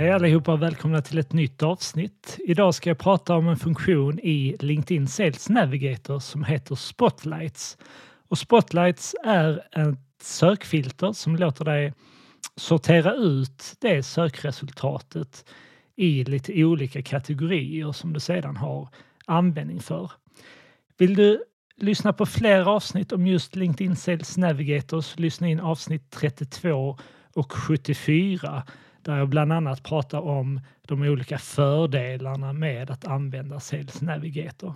Hej allihopa och välkomna till ett nytt avsnitt. Idag ska jag prata om en funktion i LinkedIn Sales Navigator som heter Spotlights. Och Spotlights är ett sökfilter som låter dig sortera ut det sökresultatet i lite olika kategorier som du sedan har användning för. Vill du lyssna på fler avsnitt om just LinkedIn Sales Navigator så lyssna in avsnitt 32 och 74 där jag bland annat pratar om de olika fördelarna med att använda Sales Navigator.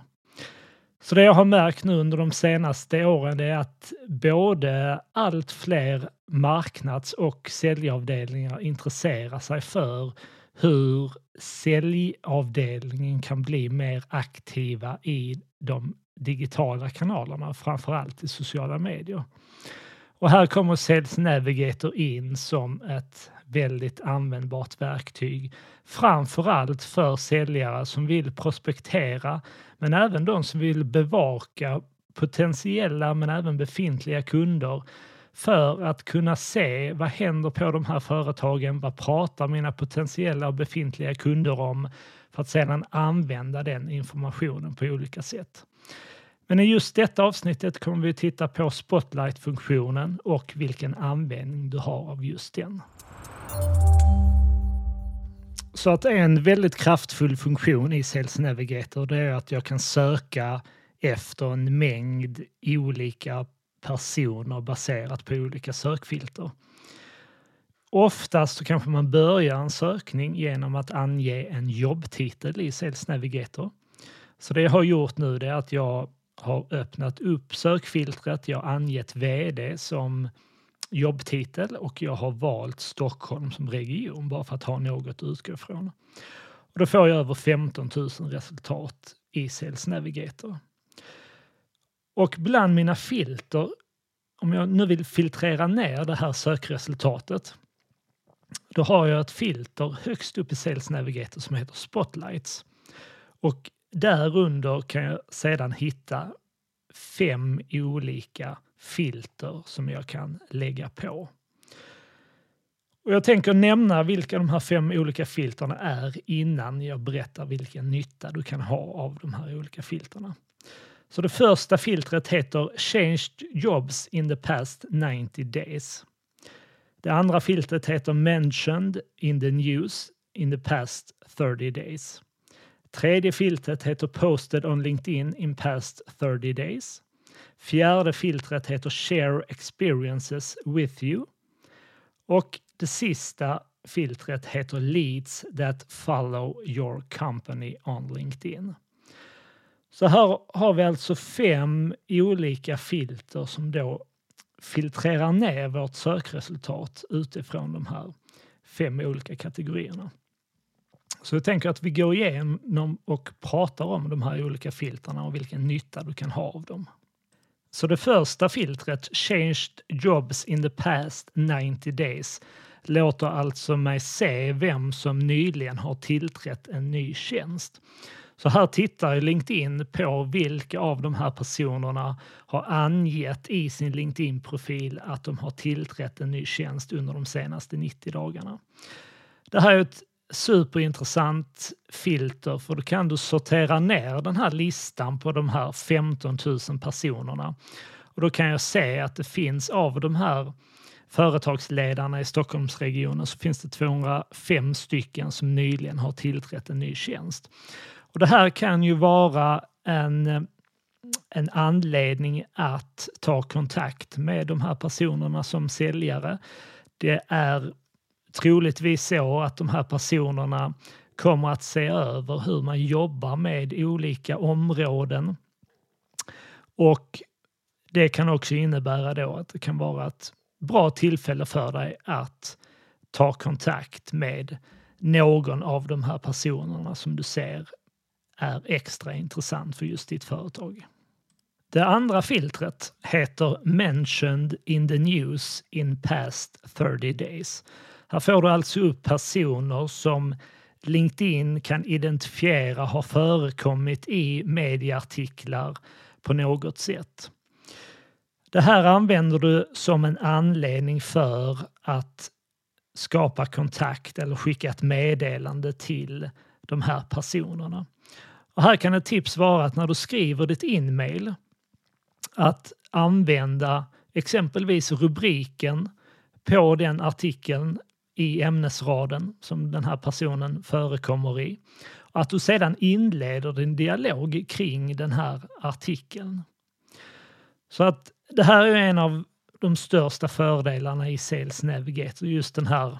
Så det jag har märkt nu under de senaste åren är att både allt fler marknads och säljavdelningar intresserar sig för hur säljavdelningen kan bli mer aktiva i de digitala kanalerna, framförallt i sociala medier. Och här kommer Sales Navigator in som ett väldigt användbart verktyg. Framförallt för säljare som vill prospektera men även de som vill bevaka potentiella men även befintliga kunder för att kunna se vad händer på de här företagen, vad pratar mina potentiella och befintliga kunder om för att sedan använda den informationen på olika sätt. Men i just detta avsnittet kommer vi titta på Spotlight-funktionen och vilken användning du har av just den. Så att en väldigt kraftfull funktion i Sales Navigator det är att jag kan söka efter en mängd olika personer baserat på olika sökfilter. Oftast så kanske man börjar en sökning genom att ange en jobbtitel i Sales Navigator. Så det jag har gjort nu är att jag har öppnat upp sökfiltret. Jag har angett VD som jobbtitel och jag har valt Stockholm som region bara för att ha något att utgå ifrån. Och då får jag över 15 000 resultat i Sales Navigator. Och bland mina filter, om jag nu vill filtrera ner det här sökresultatet, då har jag ett filter högst upp i Sales Navigator som heter Spotlights. Och därunder kan jag sedan hitta fem olika filter som jag kan lägga på. Och jag tänker nämna vilka de här fem olika filterna är innan jag berättar vilken nytta du kan ha av de här olika filterna. Så det första filtret heter Changed Jobs in the past 90 days. Det andra filtret heter Mentioned in the news in the past 30 days. Tredje filtret heter Posted on LinkedIn in past 30 days. Fjärde filtret heter Share experiences with you. Och det sista filtret heter Leads that follow your company on LinkedIn. Så här har vi alltså fem olika filter som då filtrerar ner vårt sökresultat utifrån de här fem olika kategorierna. Så jag tänker att vi går igenom och pratar om de här olika filterna och vilken nytta du kan ha av dem. Så det första filtret, Changed Jobs in the past 90 days, låter alltså mig se vem som nyligen har tillträtt en ny tjänst. Så här tittar LinkedIn på vilka av de här personerna har angett i sin LinkedIn-profil att de har tillträtt en ny tjänst under de senaste 90 dagarna. Det här är ett superintressant filter för då kan du sortera ner den här listan på de här 15 000 personerna. Och då kan jag se att det finns av de här företagsledarna i Stockholmsregionen så finns det 205 stycken som nyligen har tillträtt en ny tjänst. Och det här kan ju vara en, en anledning att ta kontakt med de här personerna som säljare. Det är troligtvis så att de här personerna kommer att se över hur man jobbar med olika områden. Och det kan också innebära då att det kan vara ett bra tillfälle för dig att ta kontakt med någon av de här personerna som du ser är extra intressant för just ditt företag. Det andra filtret heter Mentioned in the news in past 30 days. Här får du alltså upp personer som LinkedIn kan identifiera har förekommit i medieartiklar på något sätt. Det här använder du som en anledning för att skapa kontakt eller skicka ett meddelande till de här personerna. Och här kan ett tips vara att när du skriver ditt inmail att använda exempelvis rubriken på den artikeln i ämnesraden som den här personen förekommer i. Att du sedan inleder din dialog kring den här artikeln. Så att det här är en av de största fördelarna i Sales Navigator, just den här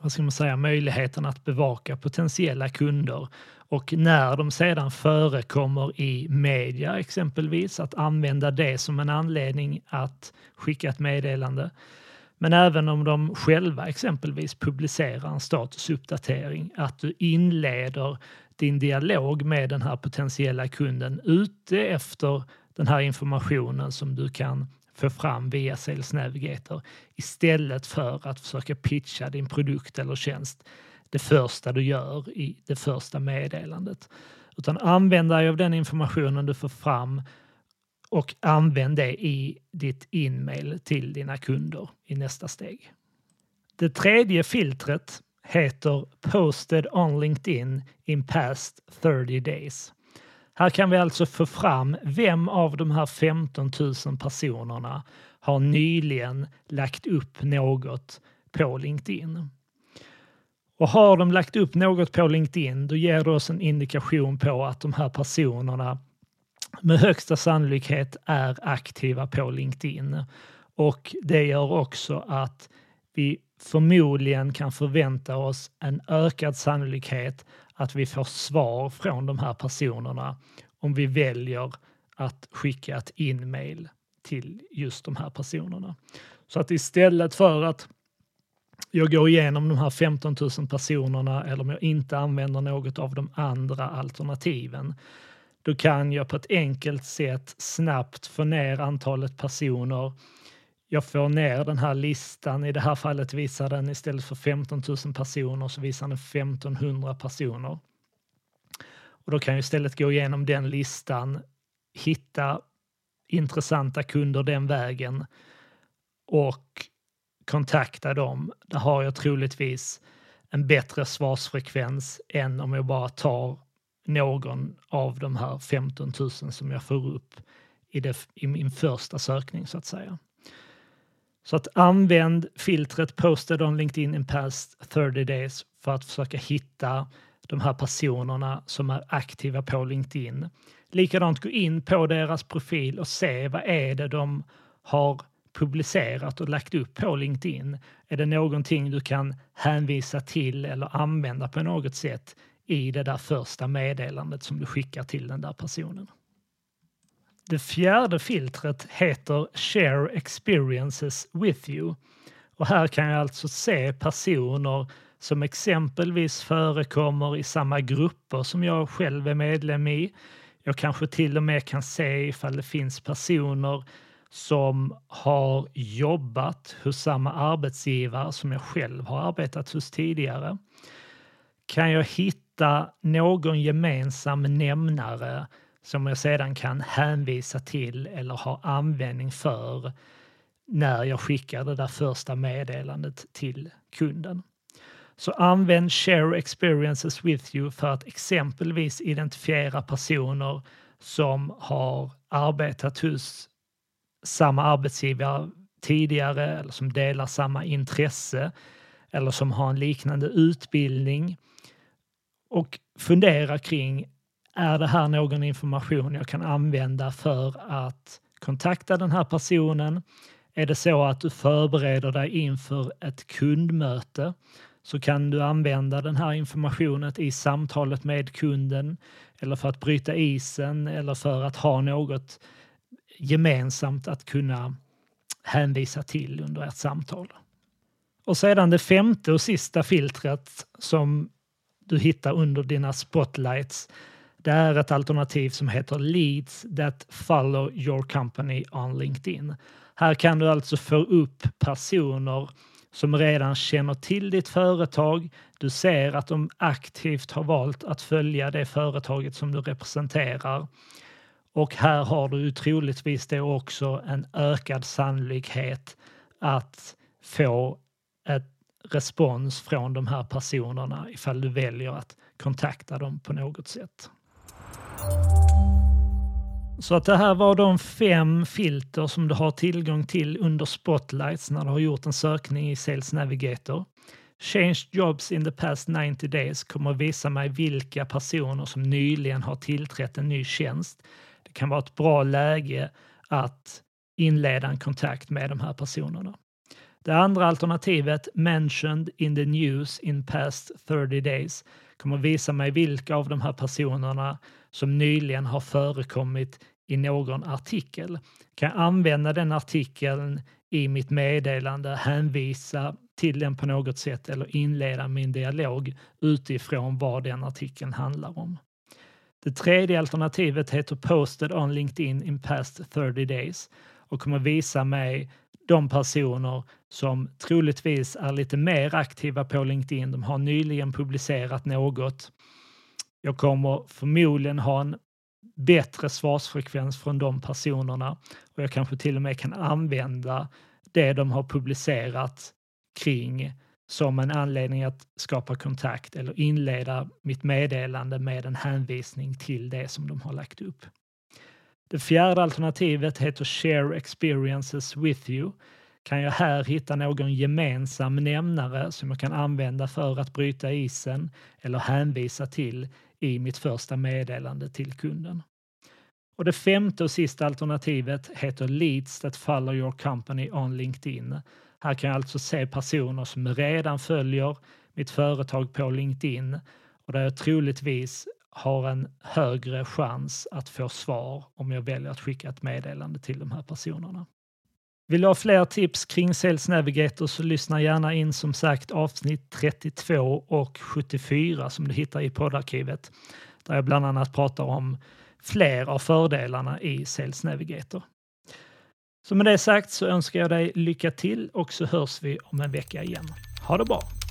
vad ska man säga, möjligheten att bevaka potentiella kunder och när de sedan förekommer i media exempelvis, att använda det som en anledning att skicka ett meddelande. Men även om de själva exempelvis publicerar en statusuppdatering, att du inleder din dialog med den här potentiella kunden ute efter den här informationen som du kan få fram via Sales Navigator istället för att försöka pitcha din produkt eller tjänst det första du gör i det första meddelandet. Utan använd dig av den informationen du får fram och använd det i ditt inmail till dina kunder i nästa steg. Det tredje filtret heter Posted on LinkedIn in past 30 days. Här kan vi alltså få fram vem av de här 15 000 personerna har nyligen lagt upp något på LinkedIn. Och har de lagt upp något på LinkedIn då ger det oss en indikation på att de här personerna med högsta sannolikhet är aktiva på LinkedIn. Och det gör också att vi förmodligen kan förvänta oss en ökad sannolikhet att vi får svar från de här personerna om vi väljer att skicka ett inmail till just de här personerna. Så att istället för att jag går igenom de här 15 000 personerna eller om jag inte använder något av de andra alternativen, då kan jag på ett enkelt sätt snabbt få ner antalet personer. Jag får ner den här listan, i det här fallet visar den istället för 15 000 personer så visar den 1500 personer. Och då kan jag istället gå igenom den listan, hitta intressanta kunder den vägen och kontakta dem. Där har jag troligtvis en bättre svarsfrekvens än om jag bara tar någon av de här 15 000 som jag får upp i, det, i min första sökning så att säga. Så att använd filtret posted on LinkedIn in past 30 days för att försöka hitta de här personerna som är aktiva på LinkedIn. Likadant gå in på deras profil och se vad är det de har publicerat och lagt upp på LinkedIn? Är det någonting du kan hänvisa till eller använda på något sätt i det där första meddelandet som du skickar till den där personen? Det fjärde filtret heter Share experiences with you. Och här kan jag alltså se personer som exempelvis förekommer i samma grupper som jag själv är medlem i. Jag kanske till och med kan se ifall det finns personer som har jobbat hos samma arbetsgivare som jag själv har arbetat hos tidigare. Kan jag hitta någon gemensam nämnare som jag sedan kan hänvisa till eller ha användning för när jag skickar det där första meddelandet till kunden. Så använd Share Experiences with you för att exempelvis identifiera personer som har arbetat hos samma arbetsgivare tidigare eller som delar samma intresse eller som har en liknande utbildning. Och fundera kring, är det här någon information jag kan använda för att kontakta den här personen? Är det så att du förbereder dig inför ett kundmöte så kan du använda den här informationen i samtalet med kunden eller för att bryta isen eller för att ha något gemensamt att kunna hänvisa till under ett samtal. Och sedan det femte och sista filtret som du hittar under dina spotlights. Det är ett alternativ som heter Leads that follow your company on LinkedIn. Här kan du alltså få upp personer som redan känner till ditt företag. Du ser att de aktivt har valt att följa det företaget som du representerar. Och här har du troligtvis då också en ökad sannolikhet att få ett respons från de här personerna ifall du väljer att kontakta dem på något sätt. Så att det här var de fem filter som du har tillgång till under Spotlights när du har gjort en sökning i Sales Navigator. Changed jobs in the past 90 days kommer att visa mig vilka personer som nyligen har tillträtt en ny tjänst. Det kan vara ett bra läge att inleda en kontakt med de här personerna. Det andra alternativet, mentioned in the news in past 30 days, kommer visa mig vilka av de här personerna som nyligen har förekommit i någon artikel. Kan jag använda den artikeln i mitt meddelande, hänvisa till den på något sätt eller inleda min dialog utifrån vad den artikeln handlar om. Det tredje alternativet heter Posted on LinkedIn in past 30 days och kommer visa mig de personer som troligtvis är lite mer aktiva på LinkedIn. De har nyligen publicerat något. Jag kommer förmodligen ha en bättre svarsfrekvens från de personerna och jag kanske till och med kan använda det de har publicerat kring som en anledning att skapa kontakt eller inleda mitt meddelande med en hänvisning till det som de har lagt upp. Det fjärde alternativet heter Share experiences with you. Kan jag här hitta någon gemensam nämnare som jag kan använda för att bryta isen eller hänvisa till i mitt första meddelande till kunden. Och det femte och sista alternativet heter Leads that follow your company on LinkedIn. Här kan jag alltså se personer som redan följer mitt företag på LinkedIn och där jag troligtvis har en högre chans att få svar om jag väljer att skicka ett meddelande till de här personerna. Vill du ha fler tips kring Sales Navigator så lyssna gärna in som sagt avsnitt 32 och 74 som du hittar i poddarkivet där jag bland annat pratar om fler av fördelarna i Sales Navigator. Så med det sagt så önskar jag dig lycka till och så hörs vi om en vecka igen. Ha det bra!